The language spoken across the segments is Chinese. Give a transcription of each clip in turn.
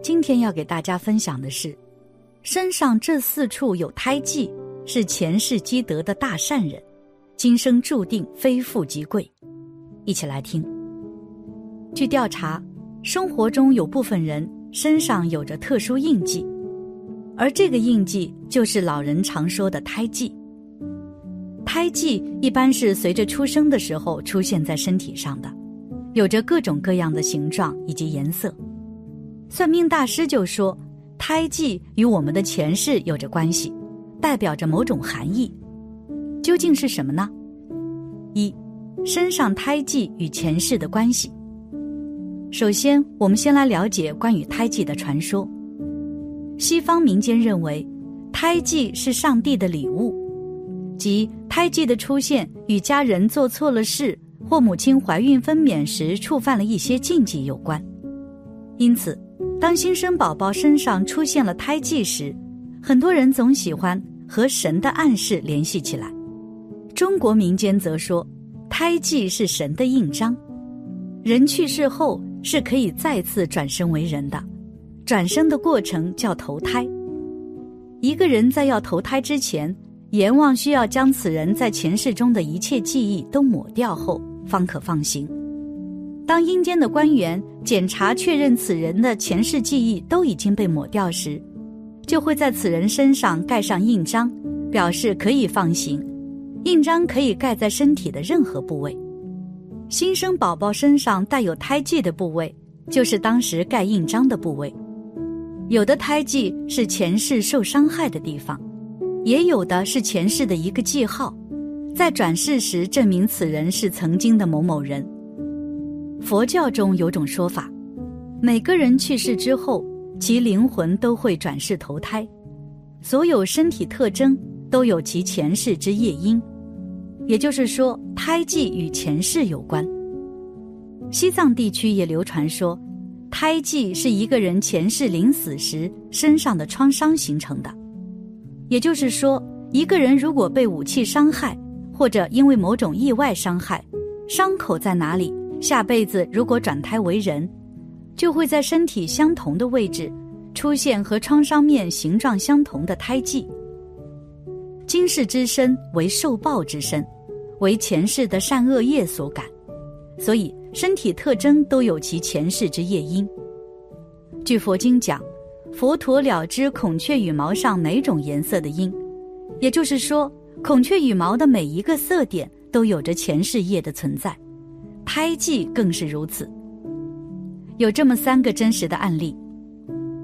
今天要给大家分享的是，身上这四处有胎记，是前世积德的大善人，今生注定非富即贵。一起来听。据调查，生活中有部分人身上有着特殊印记，而这个印记就是老人常说的胎记。胎记一般是随着出生的时候出现在身体上的，有着各种各样的形状以及颜色。算命大师就说，胎记与我们的前世有着关系，代表着某种含义。究竟是什么呢？一，身上胎记与前世的关系。首先，我们先来了解关于胎记的传说。西方民间认为，胎记是上帝的礼物，即胎记的出现与家人做错了事或母亲怀孕分娩时触犯了一些禁忌有关，因此。当新生宝宝身上出现了胎记时，很多人总喜欢和神的暗示联系起来。中国民间则说，胎记是神的印章，人去世后是可以再次转生为人的，转生的过程叫投胎。一个人在要投胎之前，阎王需要将此人在前世中的一切记忆都抹掉后，方可放行。当阴间的官员检查确认此人的前世记忆都已经被抹掉时，就会在此人身上盖上印章，表示可以放行。印章可以盖在身体的任何部位。新生宝宝身上带有胎记的部位，就是当时盖印章的部位。有的胎记是前世受伤害的地方，也有的是前世的一个记号，在转世时证明此人是曾经的某某人。佛教中有种说法，每个人去世之后，其灵魂都会转世投胎，所有身体特征都有其前世之业因，也就是说，胎记与前世有关。西藏地区也流传说，胎记是一个人前世临死时身上的创伤形成的，也就是说，一个人如果被武器伤害，或者因为某种意外伤害，伤口在哪里？下辈子如果转胎为人，就会在身体相同的位置出现和创伤面形状相同的胎记。今世之身为受报之身，为前世的善恶业所感，所以身体特征都有其前世之业因。据佛经讲，佛陀了知孔雀羽毛上每种颜色的因，也就是说，孔雀羽毛的每一个色点都有着前世业的存在。胎记更是如此。有这么三个真实的案例：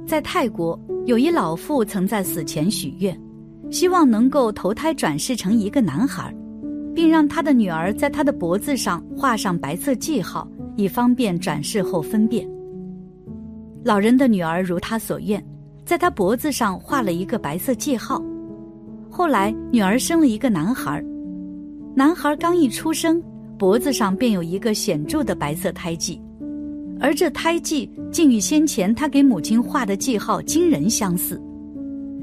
在泰国，有一老妇曾在死前许愿，希望能够投胎转世成一个男孩，并让他的女儿在他的脖子上画上白色记号，以方便转世后分辨。老人的女儿如他所愿，在他脖子上画了一个白色记号。后来，女儿生了一个男孩，男孩刚一出生。脖子上便有一个显著的白色胎记，而这胎记竟与先前他给母亲画的记号惊人相似，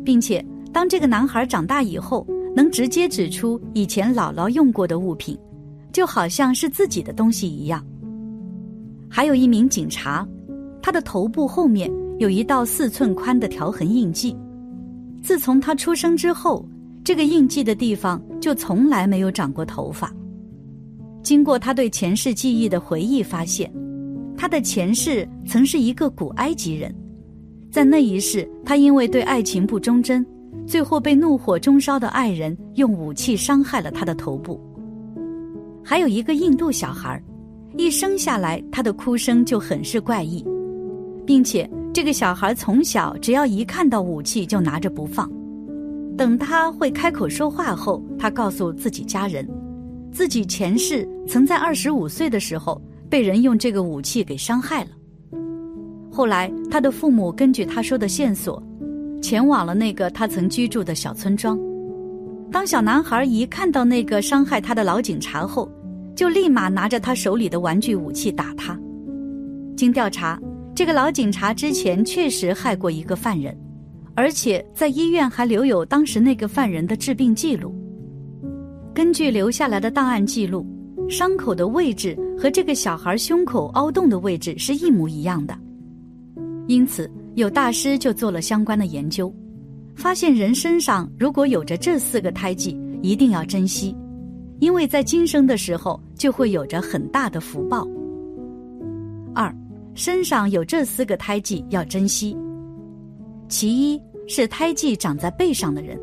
并且当这个男孩长大以后，能直接指出以前姥姥用过的物品，就好像是自己的东西一样。还有一名警察，他的头部后面有一道四寸宽的条痕印记，自从他出生之后，这个印记的地方就从来没有长过头发。经过他对前世记忆的回忆，发现他的前世曾是一个古埃及人，在那一世，他因为对爱情不忠贞，最后被怒火中烧的爱人用武器伤害了他的头部。还有一个印度小孩，一生下来他的哭声就很是怪异，并且这个小孩从小只要一看到武器就拿着不放，等他会开口说话后，他告诉自己家人。自己前世曾在二十五岁的时候被人用这个武器给伤害了。后来，他的父母根据他说的线索，前往了那个他曾居住的小村庄。当小男孩一看到那个伤害他的老警察后，就立马拿着他手里的玩具武器打他。经调查，这个老警察之前确实害过一个犯人，而且在医院还留有当时那个犯人的治病记录。根据留下来的档案记录，伤口的位置和这个小孩胸口凹洞的位置是一模一样的。因此，有大师就做了相关的研究，发现人身上如果有着这四个胎记，一定要珍惜，因为在今生的时候就会有着很大的福报。二，身上有这四个胎记要珍惜。其一是胎记长在背上的人，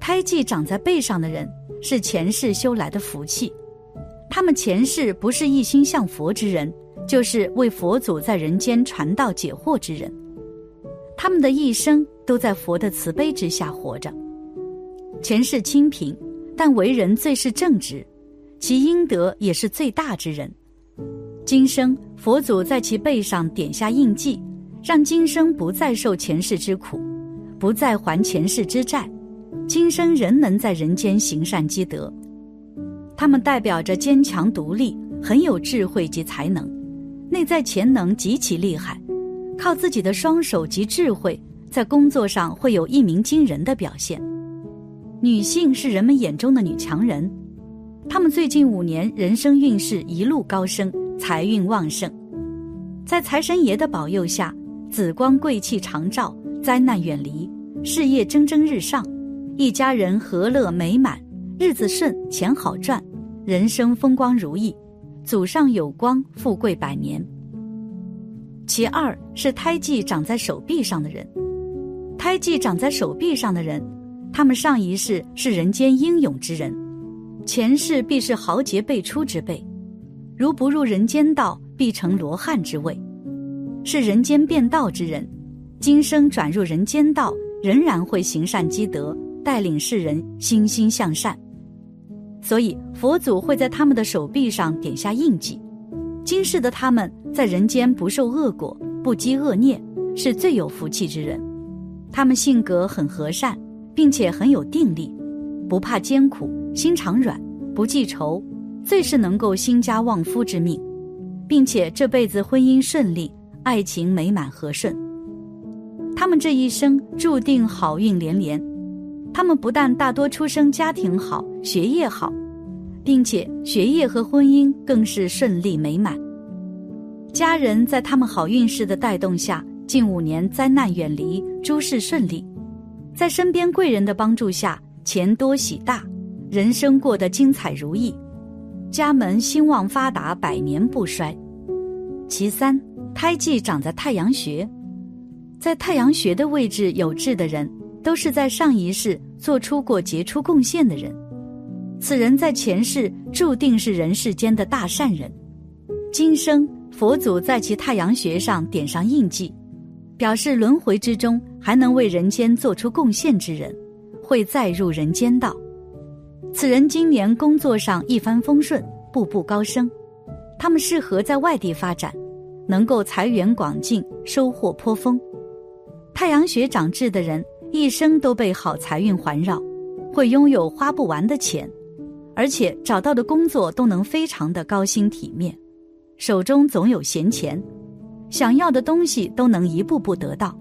胎记长在背上的人是前世修来的福气，他们前世不是一心向佛之人。就是为佛祖在人间传道解惑之人，他们的一生都在佛的慈悲之下活着。前世清贫，但为人最是正直，其阴德也是最大之人。今生佛祖在其背上点下印记，让今生不再受前世之苦，不再还前世之债，今生仍能在人间行善积德。他们代表着坚强独立，很有智慧及才能。内在潜能极其厉害，靠自己的双手及智慧，在工作上会有一鸣惊人的表现。女性是人们眼中的女强人，她们最近五年人生运势一路高升，财运旺盛，在财神爷的保佑下，紫光贵气常照，灾难远离，事业蒸蒸日上，一家人和乐美满，日子顺，钱好赚，人生风光如意。祖上有光，富贵百年。其二是胎记长在手臂上的人，胎记长在手臂上的人，他们上一世是人间英勇之人，前世必是豪杰辈出之辈，如不入人间道，必成罗汉之位，是人间变道之人，今生转入人间道，仍然会行善积德，带领世人心心向善。所以，佛祖会在他们的手臂上点下印记。今世的他们在人间不受恶果，不积恶孽，是最有福气之人。他们性格很和善，并且很有定力，不怕艰苦，心肠软，不记仇，最是能够兴家旺夫之命，并且这辈子婚姻顺利，爱情美满和顺。他们这一生注定好运连连。他们不但大多出生家庭好、学业好，并且学业和婚姻更是顺利美满。家人在他们好运势的带动下，近五年灾难远离，诸事顺利。在身边贵人的帮助下，钱多喜大，人生过得精彩如意，家门兴旺发达，百年不衰。其三，胎记长在太阳穴，在太阳穴的位置有痣的人。都是在上一世做出过杰出贡献的人，此人在前世注定是人世间的大善人。今生佛祖在其太阳穴上点上印记，表示轮回之中还能为人间做出贡献之人，会再入人间道。此人今年工作上一帆风顺，步步高升。他们适合在外地发展，能够财源广进，收获颇丰。太阳穴长痣的人。一生都被好财运环绕，会拥有花不完的钱，而且找到的工作都能非常的高薪体面，手中总有闲钱，想要的东西都能一步步得到。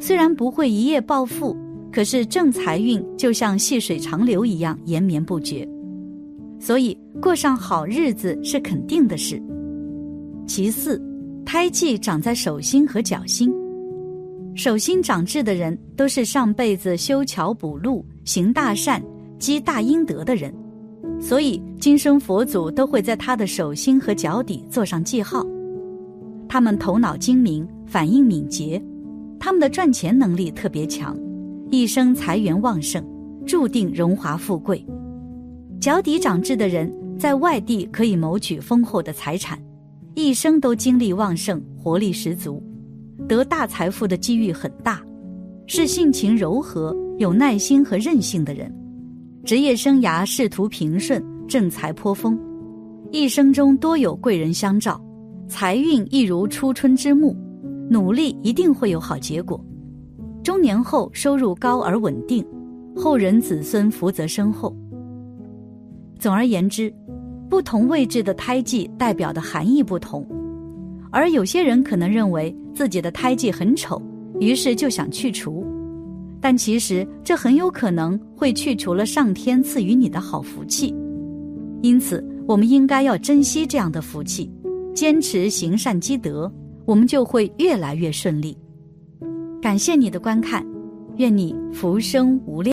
虽然不会一夜暴富，可是正财运就像细水长流一样延绵不绝，所以过上好日子是肯定的事。其四，胎记长在手心和脚心。手心长痣的人，都是上辈子修桥补路、行大善、积大阴德的人，所以今生佛祖都会在他的手心和脚底做上记号。他们头脑精明，反应敏捷，他们的赚钱能力特别强，一生财源旺盛，注定荣华富贵。脚底长痣的人，在外地可以谋取丰厚的财产，一生都精力旺盛，活力十足。得大财富的机遇很大，是性情柔和、有耐心和韧性的人。职业生涯仕途平顺，正财颇丰，一生中多有贵人相照，财运一如初春之木，努力一定会有好结果。中年后收入高而稳定，后人子孙福泽深厚。总而言之，不同位置的胎记代表的含义不同。而有些人可能认为自己的胎记很丑，于是就想去除，但其实这很有可能会去除了上天赐予你的好福气，因此我们应该要珍惜这样的福气，坚持行善积德，我们就会越来越顺利。感谢你的观看，愿你福生无量。